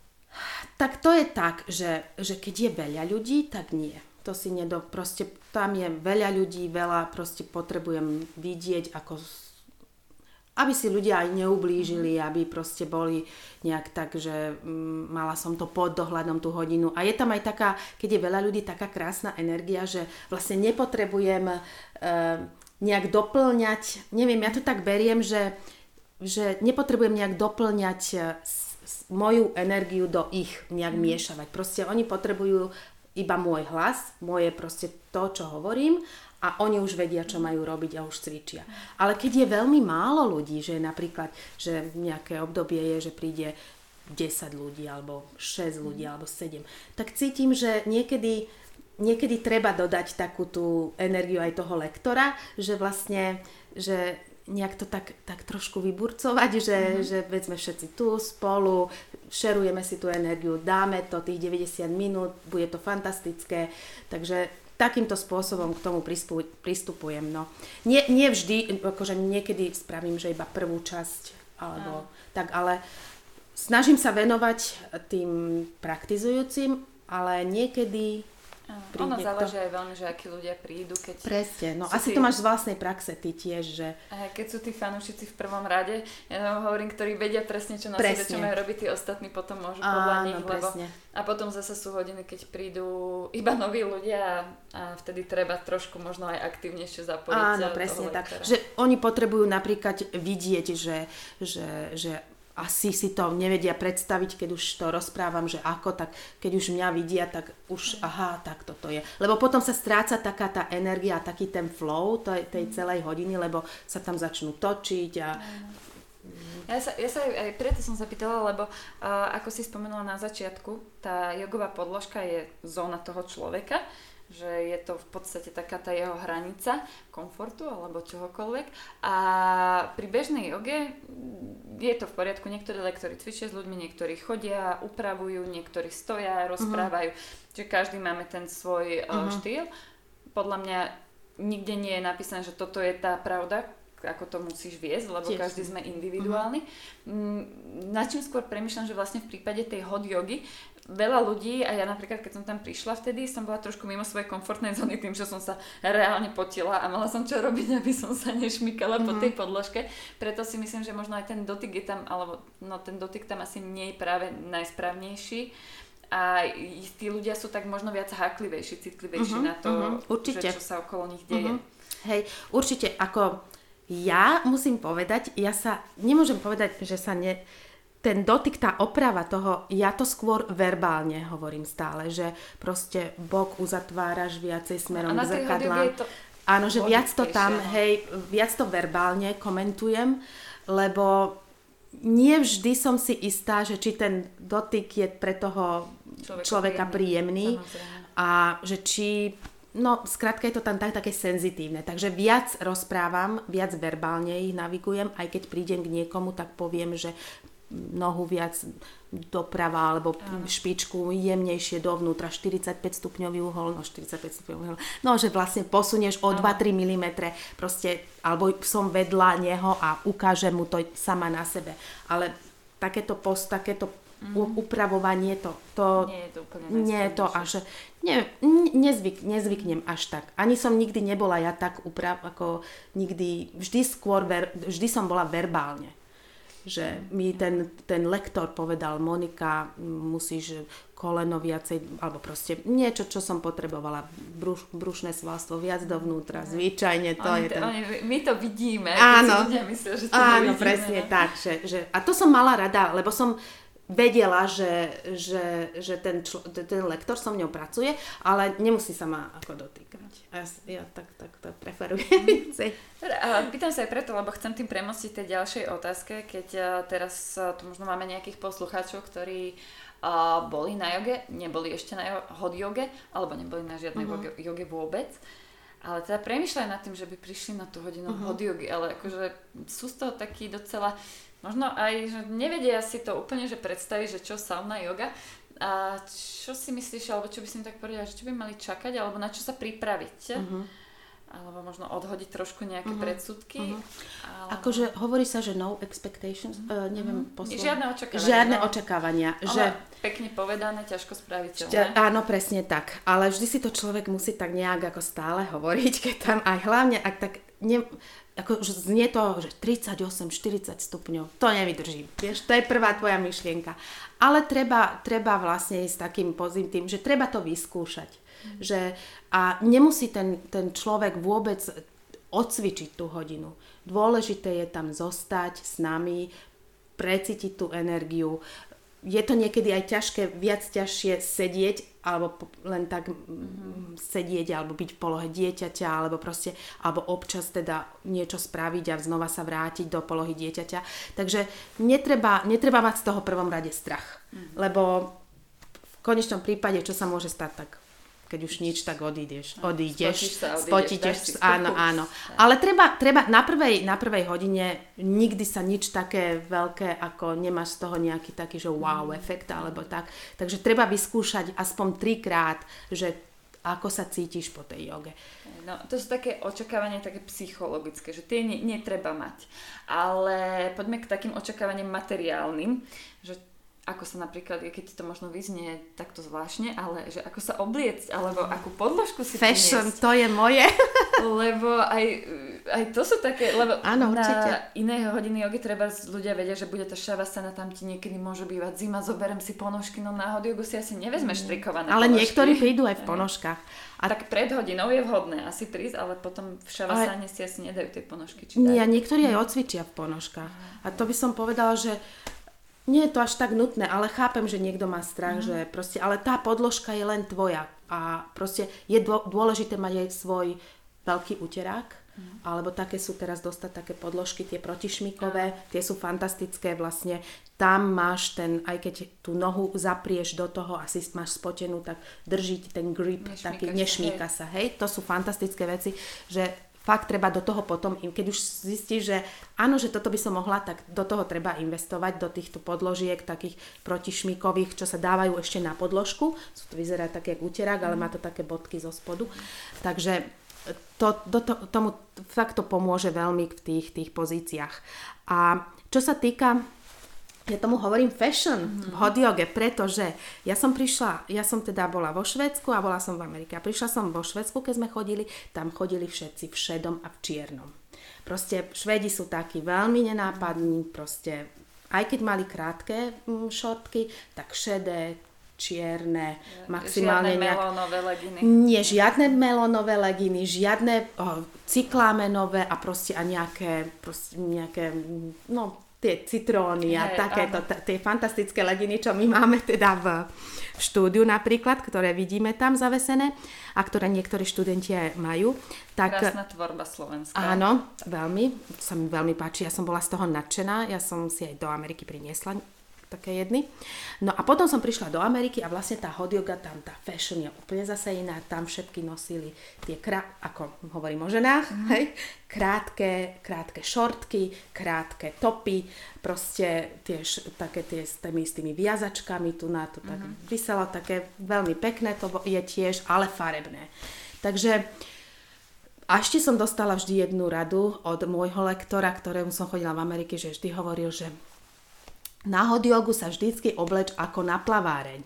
Tak to je tak, že, že keď je veľa ľudí, tak nie to si nedo... Proste tam je veľa ľudí, veľa proste potrebujem vidieť, ako aby si ľudia aj neublížili, mhm. aby proste boli nejak tak, že mm, mala som to pod dohľadom tú hodinu. A je tam aj taká, keď je veľa ľudí, taká krásna energia, že vlastne nepotrebujem e, nejak doplňať, neviem, ja to tak beriem, že, že nepotrebujem nejak doplňať s, moju energiu do ich, nejak mm. miešavať. Proste oni potrebujú iba môj hlas, moje proste to, čo hovorím a oni už vedia, čo majú robiť a už cvičia. Ale keď je veľmi málo ľudí, že napríklad, že nejaké obdobie je, že príde 10 ľudí alebo 6 ľudí alebo 7, tak cítim, že niekedy, niekedy treba dodať takú tú energiu aj toho lektora, že vlastne, že nejak to tak, tak trošku vyburcovať, že, mm-hmm. že veď sme všetci tu spolu, šerujeme si tú energiu, dáme to tých 90 minút, bude to fantastické, takže takýmto spôsobom k tomu pristupujem. No. Nie, nie vždy, akože niekedy spravím, že iba prvú časť, alebo mm. tak, ale snažím sa venovať tým praktizujúcim, ale niekedy príde ono záleží to... aj veľmi, že akí ľudia prídu. Keď Presne, no asi tí... to máš z vlastnej praxe ty tiež, že... Keď sú tí fanúšici v prvom rade, ja hovorím, ktorí vedia presne, čo na presne. sebe, čo majú robiť, tí ostatní potom môžu podľa Áno, nich, lebo... A potom zase sú hodiny, keď prídu iba noví ľudia a vtedy treba trošku možno aj aktívnejšie zapojiť. Áno, presne tak. Že oni potrebujú napríklad vidieť, že, že, že asi si to nevedia predstaviť, keď už to rozprávam, že ako, tak keď už mňa vidia, tak už aha, tak toto je. Lebo potom sa stráca taká tá energia, taký ten flow tej, tej mm. celej hodiny, lebo sa tam začnú točiť a ja sa, ja sa aj, preto som sa pýtala, lebo uh, ako si spomenula na začiatku, tá jogová podložka je zóna toho človeka, že je to v podstate taká tá jeho hranica komfortu alebo čohokoľvek. A pri bežnej joge je to v poriadku. Niektorí lektory cvičia s ľuďmi, niektorí chodia, upravujú, niektorí stoja, rozprávajú. Uh-huh. Čiže každý máme ten svoj uh-huh. štýl. Podľa mňa nikde nie je napísané, že toto je tá pravda, ako to musíš viesť, lebo Tiež. každý sme individuálny. Uh-huh. Na čím skôr premyšľam, že vlastne v prípade tej hot jogy veľa ľudí a ja napríklad, keď som tam prišla vtedy, som bola trošku mimo svojej komfortnej zóny tým, že som sa reálne potila a mala som čo robiť, aby som sa nešmykala mm-hmm. po mhm. tej podložke. Preto si myslím, že možno aj ten dotyk je tam, alebo no ten dotyk tam asi nie je práve najsprávnejší a tí ľudia sú tak možno viac háklivejší, citlivejší uh-huh, na to, uh-huh, určite. Že, čo sa okolo nich deje. Uh-huh. Hej, určite, ako ja musím povedať, ja sa, nemôžem povedať, že sa ne, ten dotyk, tá oprava toho, ja to skôr verbálne hovorím stále, že proste bok uzatváraš viacej smerom k zrkadlám. Áno, že viac to tam, hej, viac to verbálne komentujem, lebo nie vždy som si istá, že či ten dotyk je pre toho človeka, človeka príjemný, príjemný a že či No, skrátka je to tam tak, také senzitívne. Takže viac rozprávam, viac verbálne ich navigujem, aj keď prídem k niekomu, tak poviem, že nohu viac doprava alebo Áno. špičku jemnejšie dovnútra, 45 stupňový uhol, no 45 stupňový uhol, no že vlastne posunieš o 2-3 mm, proste, alebo som vedľa neho a ukážem mu to sama na sebe. Ale takéto post, takéto mm. upravovanie, to, to nie je to úplne nie je to až, nie, nezvyk, nezvyknem až tak. Ani som nikdy nebola ja tak uprav, ako nikdy, vždy skôr, ver, vždy som bola verbálne že mi ten, ten lektor povedal, Monika, musíš koleno viacej, alebo proste niečo, čo som potrebovala, bruš, brušné svalstvo viac dovnútra, zvyčajne to oni, je ten... My to vidíme, áno, ľudia myslia, že to Áno, nevidíme, presne no. tak, že, že, a to som mala rada, lebo som vedela, že, že, že ten, čl- ten lektor so mňou pracuje, ale nemusí sa ma ako dotýkať. A ja, ja tak, tak to preferujem. Pýtam sa aj preto, lebo chcem tým premostiť tej ďalšej otázke, keď teraz tu možno máme nejakých poslucháčov, ktorí uh, boli na joge, neboli ešte na hot joge, alebo neboli na žiadnej uh-huh. joge vôbec. ale teda premyšľaj nad tým, že by prišli na tú hodinu uh-huh. hot yogi, ale akože sú z toho takí docela, možno aj, že nevedia si to úplne, že predstaviť, že čo sauna yoga. A čo si myslíš, alebo čo by si im tak povedala, že čo by mali čakať, alebo na čo sa pripraviť? Uh-huh alebo možno odhodiť trošku nejaké uh-huh. predsudky. Uh-huh. Ale... Akože hovorí sa, že no expectations, uh, neviem uh-huh. Žiadne očakávania. Žiadne no. očakávania. Že... Pekne povedané, ťažko spraviť. Áno, presne tak. Ale vždy si to človek musí tak nejak ako stále hovoriť, keď tam aj hlavne, ak tak ne, ako, že znie to, že 38, 40 stupňov, to nevydrží. Vieš, to je prvá tvoja myšlienka. Ale treba, treba vlastne ísť takým pozitívnym, že treba to vyskúšať. Mm. Že a nemusí ten, ten človek vôbec odcvičiť tú hodinu. Dôležité je tam zostať s nami, precítiť tú energiu. Je to niekedy aj ťažké, viac ťažšie sedieť, alebo len tak mm-hmm. sedieť, alebo byť v polohe dieťaťa, alebo proste, alebo občas teda niečo spraviť a znova sa vrátiť do polohy dieťaťa. Takže netreba, netreba mať z toho prvom rade strach, mm-hmm. lebo v konečnom prípade, čo sa môže stať, tak keď už nič, tak odídeš. Odídeš, spotíš sa, áno, áno. Ale treba, treba na, prvej, na prvej hodine nikdy sa nič také veľké, ako nemáš z toho nejaký taký, že wow mm. efekt, alebo tak. Takže treba vyskúšať aspoň trikrát, že ako sa cítiš po tej joge. No, to sú také očakávania také psychologické, že tie netreba mať. Ale poďme k takým očakávaniam materiálnym, že ako sa napríklad, keď ti to možno vyznie takto zvláštne, ale že ako sa obliecť, alebo akú podložku si Fashion, priniesť. to je moje. lebo aj, aj to sú také, lebo Áno, na určite. iné hodiny jogy treba ľudia vedia, že bude tá šavasana, tam ti niekedy môže bývať zima, zoberem si ponožky, no na jogu si asi nevezmeš mm. trikované Ale ponožky. niektorí prídu aj v ponožkách. A tak pred hodinou je vhodné asi prísť, ale potom v šavasane ale... si asi nedajú tie ponožky. Či Nie, niektorí aj odcvičia v ponožkách. A to by som povedala, že nie je to až tak nutné, ale chápem, že niekto má strach, mm. že proste, ale tá podložka je len tvoja a proste je dôležité mať aj svoj veľký uterák, mm. alebo také sú teraz dostať také podložky, tie protišmikové, mm. tie sú fantastické vlastne, tam máš ten, aj keď tú nohu zaprieš do toho, asi máš spotenú, tak držiť ten grip, nešmíka taký, nešmíka sa, hej, to sú fantastické veci, že fakt treba do toho potom, keď už zistíš, že áno, že toto by som mohla, tak do toho treba investovať, do týchto podložiek, takých protišmikových, čo sa dávajú ešte na podložku. Sú to vyzerá také ako uterák, ale má to také bodky zo spodu. Takže to, do to, tomu fakt to pomôže veľmi v tých, tých pozíciách. A čo sa týka ja tomu hovorím fashion mm-hmm. v hot yoga, pretože ja som prišla, ja som teda bola vo Švedsku a bola som v Amerike. A prišla som vo Švedsku, keď sme chodili, tam chodili všetci v šedom a v čiernom. Proste Švedi sú takí veľmi nenápadní, proste aj keď mali krátke mm, šortky, tak šedé, čierne, maximálne žiadne nejak... melónové leginy. Nie, žiadne melónové leginy, žiadne oh, cyklámenové a proste a nejaké, proste nejaké, no tie citróny a takéto, t- tie fantastické lediny, čo my máme teda v štúdiu napríklad, ktoré vidíme tam zavesené a ktoré niektorí študenti aj majú. Tak, Krásna tvorba Slovenska. Áno, veľmi, sa mi veľmi páči, ja som bola z toho nadšená, ja som si aj do Ameriky priniesla také jedny. No a potom som prišla do Ameriky a vlastne tá hot yoga, tam tá fashion je úplne zase iná, tam všetky nosili tie, krá- ako hovorím o ženách, mm. hej, krátke, krátke šortky, krátke topy, proste tie, také tie s tými, s tými viazačkami, tu na to tak mm. vyselo, také veľmi pekné to je tiež, ale farebné. Takže a ešte som dostala vždy jednu radu od môjho lektora, ktorému som chodila v Amerike, že vždy hovoril, že na hot jogu sa vždycky obleč ako na plaváreň.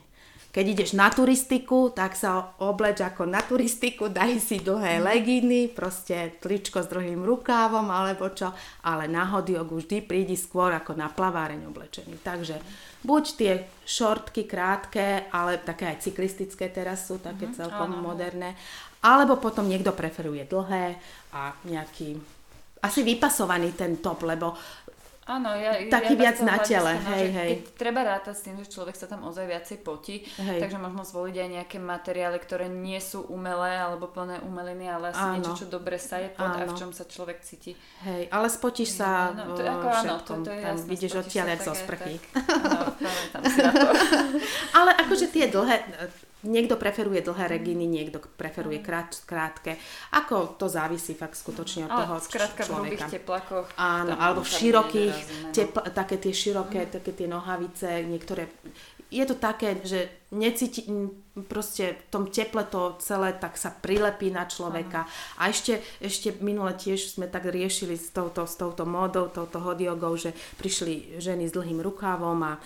Keď ideš na turistiku, tak sa obleč ako na turistiku, daj si dlhé mhm. leginy, proste tričko s druhým rukávom alebo čo, ale na hot jogu vždy prídi skôr ako na plaváreň oblečený. Takže buď tie šortky krátke, ale také aj cyklistické teraz sú, také mm-hmm, celkom áno. moderné, alebo potom niekto preferuje dlhé a nejaký asi vypasovaný ten top, lebo Áno, ja, taký ja viac na tele, hej, hej. Treba rátať s tým, že človek sa tam ozaj viacej potí, hej. takže možno zvoliť aj nejaké materiály, ktoré nie sú umelé alebo plné umeliny, ale asi áno. niečo, čo dobre sa je pod áno. a v čom sa človek cíti. Hej, ale spotíš sa no, to, ako, áno, to, to je tam jasné, vidíš odtiaľ zo sprchy. Tak, áno, si na to. ale akože tie dlhé, niekto preferuje dlhé reginy, niekto preferuje krát, krátke. Ako to závisí fakt skutočne od Ale toho skrátka v hrubých teplakoch. Áno, alebo v širokých, tepl- také tie široké, mm. také tie nohavice, niektoré je to také, že necíti, proste v tom teple to celé tak sa prilepí na človeka. Aha. A ešte, ešte minule tiež sme tak riešili s touto, s touto módou, touto hodiogou, že prišli ženy s dlhým rukávom a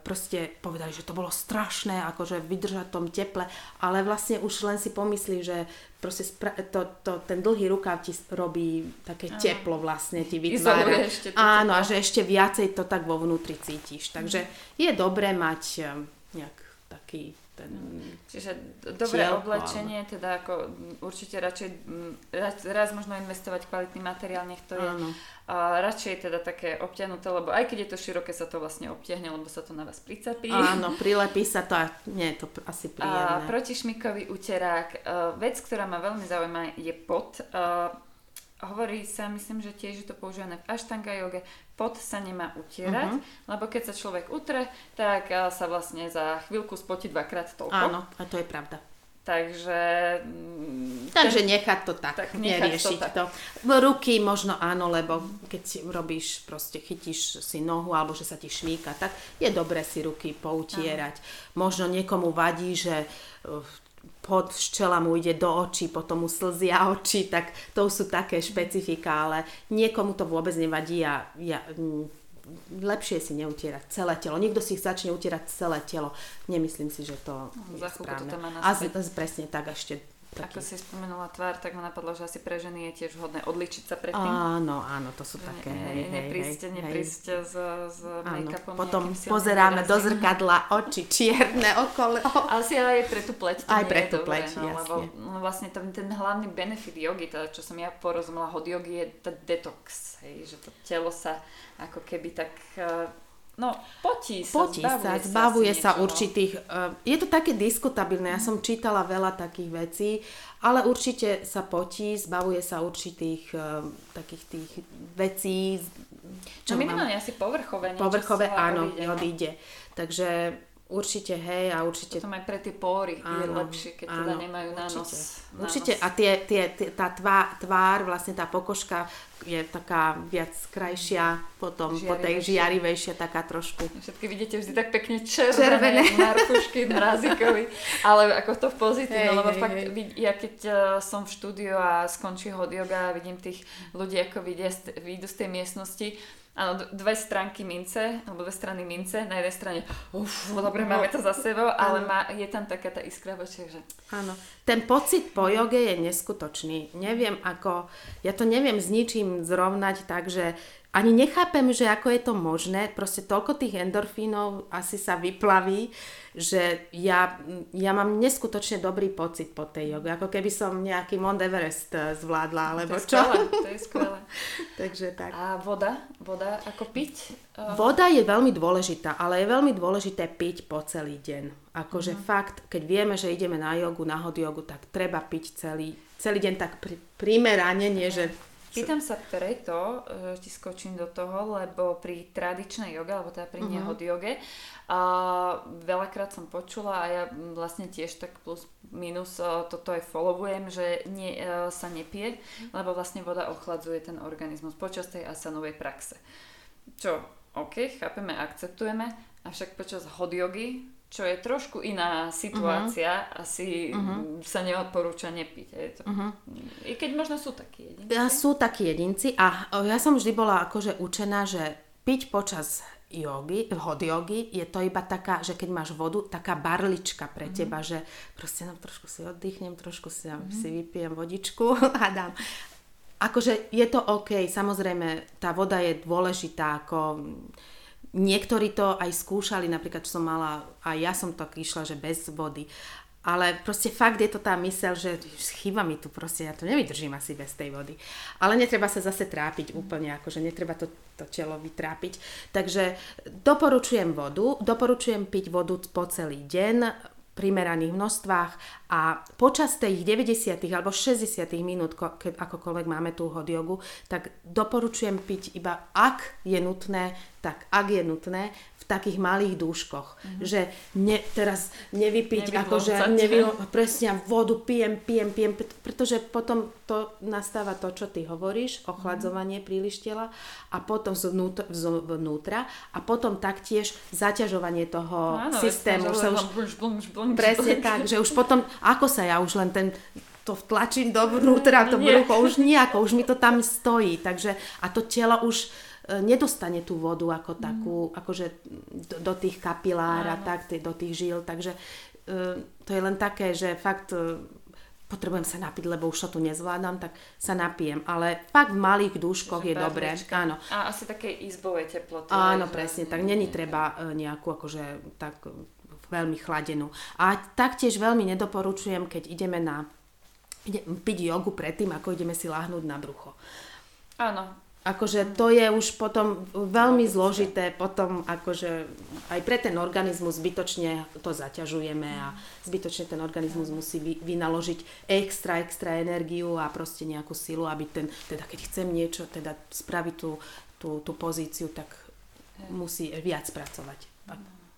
proste povedali, že to bolo strašné, akože vydržať v tom teple, ale vlastne už len si pomyslí, že proste spra- to, to, ten dlhý rukáv ti robí také Aha. teplo vlastne, ti vytvára. Áno, a že ešte viacej to tak vo vnútri cítiš. Takže je dobré mať e, nejak taký ten... Čiže dobré oblečenie, teda ako určite radšej raz, raz možno investovať kvalitný materiál, nech to je Áno. a radšej teda také obťahnuté, lebo aj keď je to široké, sa to vlastne obtiahne, lebo sa to na vás pricapí. Áno, prilepí sa to a nie je to asi príjemné. A protišmikový uterák, uh, vec, ktorá ma veľmi zaujíma, je pot. Hovorí sa, myslím, že tiež je to používané v Ashtanga joge, pot sa nemá utierať, uh-huh. lebo keď sa človek utre, tak sa vlastne za chvíľku spotí dvakrát toľko. Áno, a to je pravda. Takže... Mm, Takže ten, nechať to tak, tak neriešiť to, tak. to. Ruky možno áno, lebo keď si robíš, proste chytíš si nohu alebo že sa ti šmíka, tak je dobré si ruky poutierať. Áno. Možno niekomu vadí, že pod včela mu ide do očí, potom mu slzia oči, tak to sú také špecifika, ale niekomu to vôbec nevadí a ja, m, lepšie si neutierať celé telo. Niekto si začne utierať celé telo. Nemyslím si, že to je správne. To a z, z, presne tak ešte taký... Ako si spomenula tvár, tak ma napadlo, že asi pre ženy je tiež vhodné odličiť sa predtým. Áno, áno, to sú také. Hej, nepríste, hej, nepríste hej. s, s make-upom. Potom pozeráme do zrkadla oči čierne okolo. Ale si aj pre tú pleť to aj pre tú pleť, no, lebo no, vlastne ten, ten hlavný benefit jogy, teda čo som ja porozumela, hod jogy je ten detox, hej, že to telo sa ako keby tak uh, No, potí sa, potí zbavuje sa, zbavuje sa, sa určitých... Uh, je to také diskutabilné, ja som čítala veľa takých vecí, ale určite sa potí, zbavuje sa určitých uh, takých tých vecí. Čo no minimálne mám? asi povrchové. Povrchové, áno, odíde. Takže Určite, hej, a určite... Potom aj pre tie pory áno, je lepšie, keď teda áno, teda nemajú na nos. Na určite, nos. a tie, tie, tie, tá tvár, tvár, vlastne tá pokožka je taká viac krajšia, potom po tej žiarivejšia, taká trošku. Všetky vidíte vždy tak pekne červené, červené. narkušky, mrazíkovi, ale ako to v pozitívne, lebo hej, fakt, hej. ja keď uh, som v štúdiu a skončí hod yoga a vidím tých ľudí, ako vyjdu z tej miestnosti, áno, dve stránky mince, alebo dve strany mince, na jednej strane, uf, no dobre, máme to za sebou, ale má, je tam taká tá iskra v očiach, že... Áno, ten pocit po joge je neskutočný. Neviem ako, ja to neviem s ničím zrovnať tak, že ani nechápem, že ako je to možné, proste toľko tých endorfínov asi sa vyplaví, že ja, ja mám neskutočne dobrý pocit po tej joge, ako keby som nejaký Mount Everest eh, zvládla, alebo to čo. Skvelé, to je skvelé. Takže tak. A voda? Voda ako piť? Uh... Voda je veľmi dôležitá, ale je veľmi dôležité piť po celý deň. Akože uh-huh. fakt, keď vieme, že ideme na jogu, na hod jogu, tak treba piť celý, celý deň tak pri, primerane, nie že Pýtam sa preto, že ti skočím do toho, lebo pri tradičnej joge, alebo teda pri uh-huh. nehod joge, a veľakrát som počula a ja vlastne tiež tak plus minus toto aj followujem, že nie, e, sa nepije, lebo vlastne voda ochladzuje ten organizmus počas tej asanovej praxe. Čo, OK, chápeme, akceptujeme, avšak počas hod jogy čo je trošku iná situácia, uh-huh. asi uh-huh. sa neodporúča nepiť. Je to, uh-huh. I keď možno sú takí jedinci. Ja, sú takí jedinci a ja som vždy bola akože učená, že piť počas jogy, hod jogy, je to iba taká, že keď máš vodu, taká barlička pre uh-huh. teba, že proste no, trošku si oddychnem, trošku si, uh-huh. si vypijem vodičku a dám. Akože je to OK, samozrejme tá voda je dôležitá ako Niektorí to aj skúšali, napríklad čo som mala, a ja som tak išla, že bez vody. Ale proste fakt je to tá mysel, že chýba mi tu proste, ja to nevydržím asi bez tej vody. Ale netreba sa zase trápiť úplne, akože netreba to, to telo vytrápiť. Takže doporučujem vodu, doporučujem piť vodu po celý deň, primeraných množstvách A počas tých 90. alebo 60. minút, keď akokoľvek máme tú hodiogu, tak doporučujem piť iba ak je nutné, tak ak je nutné, takých malých dúškoch. Mm-hmm. Že ne, teraz nevypiť, akože nevy, presne vodu pijem, pijem, pijem, pretože potom to nastáva to, čo ty hovoríš, ochladzovanie mm-hmm. príliš tela a potom zvnútra, vnútra a potom taktiež zaťažovanie toho Áno, systému. Sa už, blž, blž, blž, presne tak, že už potom, ako sa ja už len ten to vtlačím dovnútra, to brucho, už nejako, už mi to tam stojí. Takže, a to telo už E, nedostane tú vodu ako mm. takú, mm. akože do, do tých kapilár a tak, do tých žil, takže uh, to je len také, že fakt uh, potrebujem sa napiť, lebo už to tu nezvládam, tak sa napijem. Ale fakt v malých dúškoch je dobré. Áno. A asi také izbové teploty. Áno, presne, tak není treba nejakú akože tak veľmi chladenú. A taktiež veľmi nedoporučujem, keď ideme na ide, piť jogu predtým, ako ideme si láhnuť na brucho. Áno, akože to je už potom veľmi zložité, potom akože aj pre ten organizmus zbytočne to zaťažujeme a zbytočne ten organizmus musí vy, vynaložiť extra, extra energiu a proste nejakú silu, aby ten, teda keď chcem niečo, teda spraviť tú, tú, tú pozíciu, tak musí viac pracovať.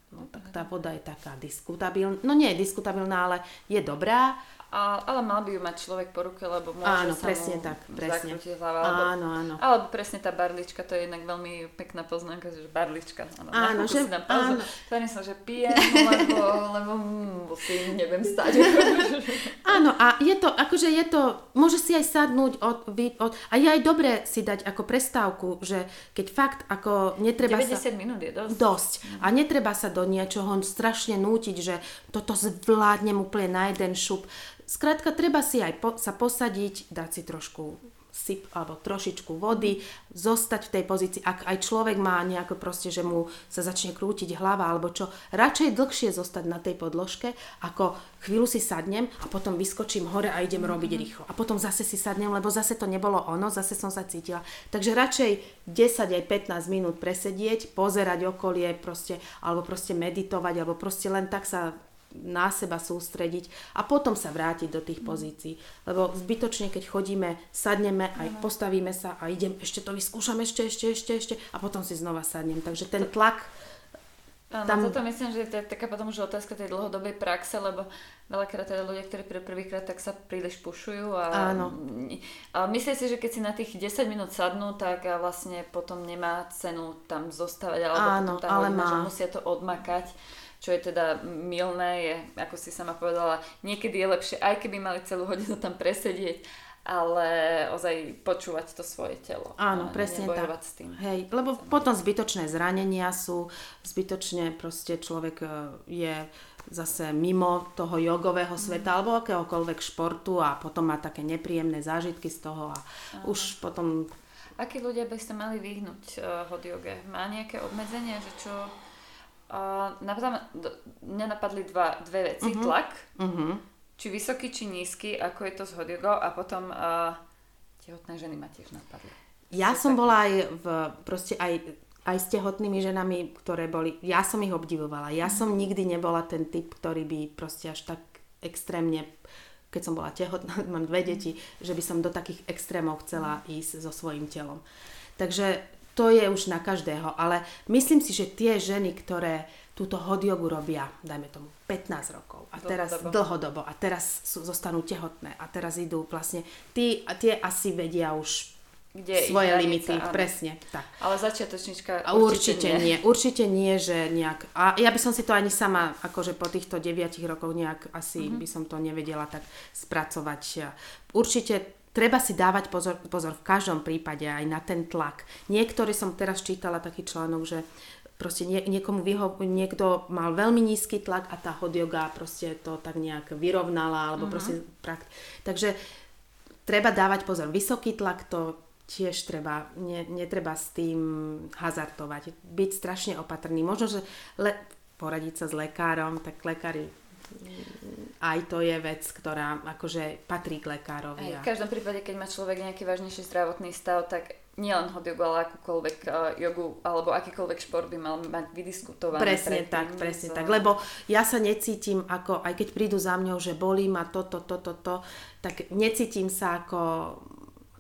No tak tá voda je taká diskutabilná, no nie je diskutabilná, ale je dobrá, a, ale mal by ju mať človek po ruke, lebo môže áno, sa presne mu tak, presne. hlava. Alebo, áno, áno. Alebo presne tá barlička, to je jednak veľmi pekná poznámka, že barlička. Áno, áno že, si dám pauzu. Tvárim sa, že pijem, lebo, lebo musím, neviem stať. áno, a je to, akože je to, môže si aj sadnúť od, od, a je aj dobré si dať ako prestávku, že keď fakt ako netreba 90 sa... minút je dosť. Dosť. A netreba sa do niečoho strašne nútiť, že toto zvládnem úplne na jeden šup Skrátka, treba si aj po, sa posadiť, dať si trošku syp alebo trošičku vody, zostať v tej pozícii, ak aj človek má nejako proste, že mu sa začne krútiť hlava alebo čo, radšej dlhšie zostať na tej podložke, ako chvíľu si sadnem a potom vyskočím hore a idem robiť rýchlo. A potom zase si sadnem, lebo zase to nebolo ono, zase som sa cítila. Takže radšej 10 aj 15 minút presedieť, pozerať okolie proste, alebo proste meditovať, alebo proste len tak sa na seba sústrediť a potom sa vrátiť do tých pozícií. Lebo zbytočne, keď chodíme, sadneme, aj postavíme sa a idem, ešte to vyskúšam, ešte, ešte, ešte, ešte a potom si znova sadnem. Takže ten tlak Áno, tam... toto myslím, že to je taká potom už otázka tej dlhodobej praxe, lebo veľakrát teda ľudia, ktorí pre prvýkrát tak sa príliš pušujú a, Áno. a myslím si, že keď si na tých 10 minút sadnú, tak vlastne potom nemá cenu tam zostávať, alebo Áno, potom tá ale má. že musia to odmakať čo je teda milné, je, ako si sama povedala, niekedy je lepšie, aj keby mali celú hodinu tam presedieť, ale ozaj počúvať to svoje telo. Áno, presne tak. S tým. Hej, lebo potom zbytočné zranenia sú, zbytočne proste človek e, je zase mimo toho jogového mhm. sveta mm. alebo akéhokoľvek športu a potom má také nepríjemné zážitky z toho a Aha. už potom... Akí ľudia by ste mali vyhnúť uh, hot joge? Má nejaké obmedzenia, že čo Uh, napadá, mňa napadli dva, dve veci. Uh-huh. Tlak, uh-huh. či vysoký, či nízky, ako je to s hodiogou a potom uh, tehotné ženy ma tiež napadli. Ja som taký... bola aj v, proste aj, aj s tehotnými ženami, ktoré boli, ja som ich obdivovala. Ja uh-huh. som nikdy nebola ten typ, ktorý by proste až tak extrémne keď som bola tehotná, mám dve deti, že by som do takých extrémov chcela ísť so svojím telom. Takže to je už na každého, ale myslím si, že tie ženy, ktoré túto hodiogu robia, dajme tomu 15 rokov a dlhodobo. teraz dlhodobo a teraz sú, zostanú tehotné a teraz idú vlastne, tí, tie asi vedia už kde svoje limity, áno. presne. Tak. Ale začiatočnička určite, určite nie. nie. Určite nie, že nejak... A ja by som si to ani sama, akože po týchto 9 rokoch nejak asi mm-hmm. by som to nevedela tak spracovať. Určite treba si dávať pozor, pozor v každom prípade aj na ten tlak. Niektorí som teraz čítala taký článok, že proste nie, niekomu vyho, niekto mal veľmi nízky tlak a tá hot yoga proste to tak nejak vyrovnala, alebo uh-huh. proste prakt. Takže treba dávať pozor. Vysoký tlak to tiež treba, ne, netreba s tým hazardovať. Byť strašne opatrný. Možno, že le, poradiť sa s lekárom, tak lekári aj to je vec, ktorá akože patrí k lekárovi. Aj, v každom prípade, keď má človek nejaký vážnejší zdravotný stav, tak nielen hot jogu, ale akúkoľvek uh, jogu alebo akýkoľvek šport by mal mať vydiskutované. Presne tak, presne tak. Lebo ja sa necítim ako, aj keď prídu za mňou, že bolí ma toto, toto, to, tak necítim sa ako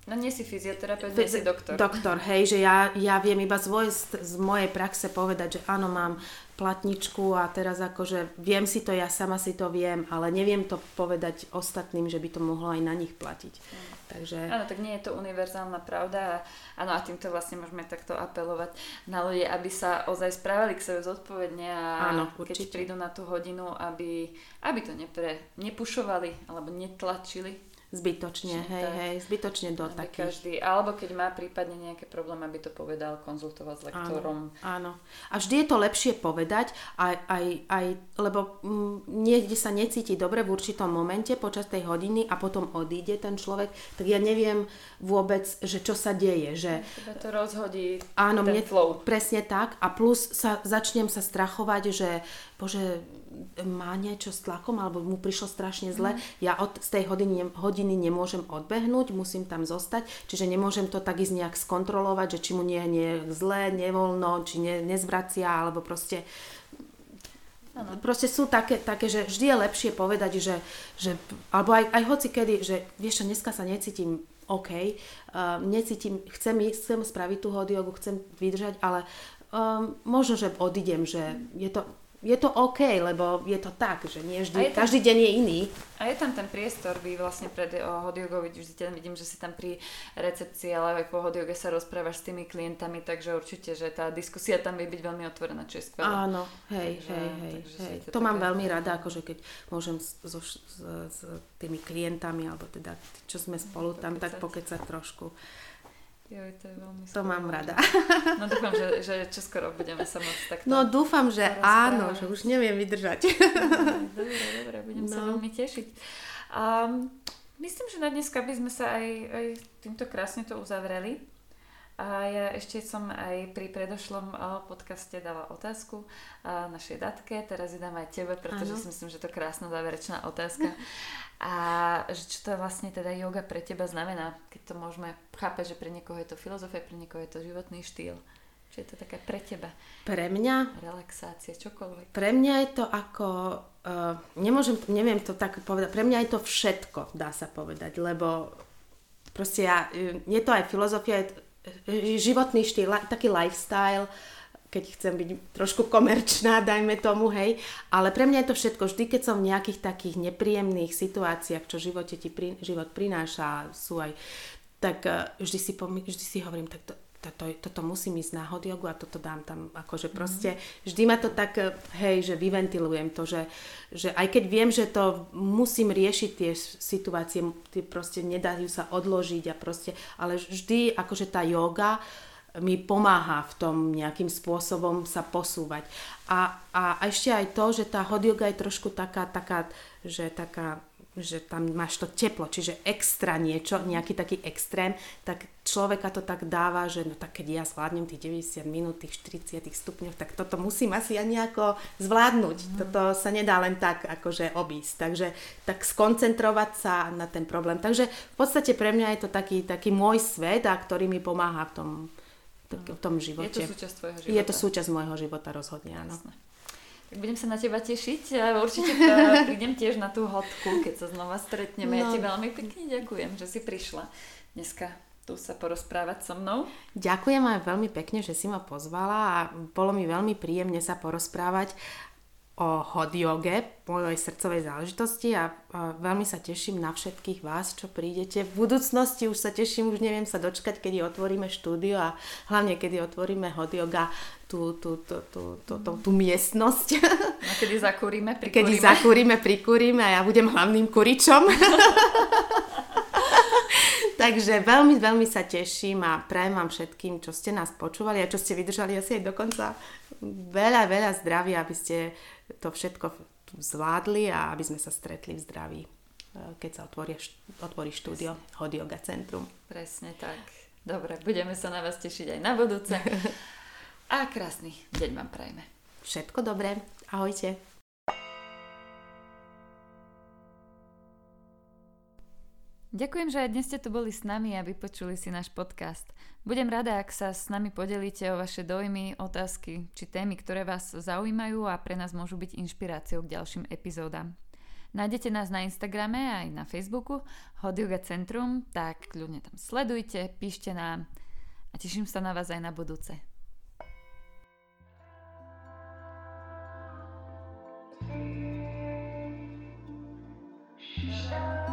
No nie si fyzioterapeut, nie si doktor. Doktor, hej, že ja, ja viem iba z, mojej, z mojej praxe povedať, že áno, mám platničku a teraz akože viem si to, ja sama si to viem, ale neviem to povedať ostatným, že by to mohlo aj na nich platiť. Mm. Takže... Áno, tak nie je to univerzálna pravda a, áno, a týmto vlastne môžeme takto apelovať na ľudí, aby sa ozaj správali k sebe zodpovedne a áno, keď prídu na tú hodinu, aby, aby to nepre, nepušovali alebo netlačili Zbytočne, hej, tak, hej, zbytočne do takých. Každý, alebo keď má prípadne nejaké problémy, aby to povedal, konzultoval s lektorom. Áno, áno. A vždy je to lepšie povedať, aj, aj, aj lebo m, mm, niekde sa necíti dobre v určitom momente počas tej hodiny a potom odíde ten človek, tak ja neviem vôbec, že čo sa deje. Že, Tebe to rozhodí áno, ten mne, flow. Presne tak a plus sa, začnem sa strachovať, že bože, má niečo s tlakom alebo mu prišlo strašne zle, mm. ja od, z tej hodiny, hodiny nemôžem odbehnúť, musím tam zostať, čiže nemôžem to tak ísť nejak skontrolovať, že či mu nie je zle, nevoľno, či ne, nezvracia, alebo proste Ano. Proste sú také, také, že vždy je lepšie povedať, že, že alebo aj, aj hoci kedy, že vieš čo, dneska sa necítim OK, uh, necítim, chcem ísť, chcem spraviť tú hodiogu, chcem vydržať, ale um, možno, že odídem, že je to, je to OK, lebo je to tak, že nie vždy, tam, každý deň je iný. A je tam ten priestor, vy vlastne pred hodiogo vždy vidím, že si tam pri recepcii, ale aj po hodioge sa rozprávaš s tými klientami, takže určite, že tá diskusia tam vie byť veľmi otvorená, čo je skvelé. Áno, hej, takže, hej, hej, hej. To, to mám veľmi rada, akože keď môžem s, so, s, s tými klientami, alebo teda čo sme spolu tam, tak pokecať trošku. Joj, to je veľmi To mám rada. No dúfam, že, že čoskoro budeme sa môcť takto No dúfam, že áno, že už neviem vydržať. Dobre, dobre, budem no. sa veľmi tešiť. Um, myslím, že na dneska by sme sa aj, aj týmto krásne to uzavreli. A ja ešte som aj pri predošlom podcaste dala otázku našej datke, teraz ju dám aj tebe, pretože ano. si myslím, že to je krásna záverečná otázka. A že čo to vlastne teda yoga pre teba znamená, keď to môžeme chápať, že pre niekoho je to filozofia, pre niekoho je to životný štýl. Čo je to také pre teba? Pre mňa? Relaxácia, čokoľvek. Pre mňa je to ako, uh, nemôžem, neviem to tak povedať, pre mňa je to všetko, dá sa povedať, lebo proste ja, je to aj filozofia, je to, životný štýl, taký lifestyle, keď chcem byť trošku komerčná, dajme tomu, hej. Ale pre mňa je to všetko. Vždy, keď som v nejakých takých nepríjemných situáciách, čo živote ti pri, život prináša, sú aj, tak uh, vždy si, pomy, vždy si hovorím, tak to, toto, toto musím ísť na hodiogu a toto dám tam, akože mhm. proste vždy ma to tak, hej, že vyventilujem to, že, že aj keď viem, že to musím riešiť tie situácie, tie proste nedajú sa odložiť a proste, ale vždy akože tá yoga mi pomáha v tom nejakým spôsobom sa posúvať. A, a ešte aj to, že tá hot yoga je trošku taká, taká, že taká že tam máš to teplo, čiže extra niečo, nejaký taký extrém, tak človeka to tak dáva, že no tak keď ja zvládnem tých 90 minút, tých 40 stupňov, tak toto musím asi aj nejako zvládnuť. Mm. Toto sa nedá len tak akože obísť. Takže tak skoncentrovať sa na ten problém. Takže v podstate pre mňa je to taký, taký môj svet, a ktorý mi pomáha v tom, v tom živote. Je to súčasť tvojho života? Je to súčasť môjho života rozhodne, áno. Jasne. Tak budem sa na teba tešiť určite prídem tiež na tú hodku, keď sa znova stretneme. No. Ja ti veľmi pekne ďakujem, že si prišla dneska tu sa porozprávať so mnou. Ďakujem aj veľmi pekne, že si ma pozvala a bolo mi veľmi príjemne sa porozprávať o hot yoge, mojej srdcovej záležitosti a, a veľmi sa teším na všetkých vás, čo prídete. V budúcnosti už sa teším, už neviem sa dočkať, kedy otvoríme štúdio a hlavne kedy otvoríme hot yoga tú, tú, tú, tú, tú, tú, tú miestnosť. A kedy zakúrime, prikúrime. Kedy zakúrime, prikúrime a ja budem hlavným kuričom. Takže veľmi, veľmi sa teším a prajem vám všetkým, čo ste nás počúvali a čo ste vydržali asi aj dokonca veľa, veľa zdravia, aby ste to všetko zvládli a aby sme sa stretli v zdraví, e, keď sa otvorí, otvorí štúdio Hot Yoga Centrum. Presne tak. Dobre, budeme sa na vás tešiť aj na budúce. A krásny deň vám prajme. Všetko dobré. Ahojte. Ďakujem, že aj dnes ste tu boli s nami a vypočuli si náš podcast. Budem rada, ak sa s nami podelíte o vaše dojmy, otázky či témy, ktoré vás zaujímajú a pre nás môžu byť inšpiráciou k ďalším epizódam. Nájdete nás na Instagrame aj na Facebooku Hodilga Centrum, tak Ľudne tam sledujte, píšte nám a teším sa na vás aj na budúce. She's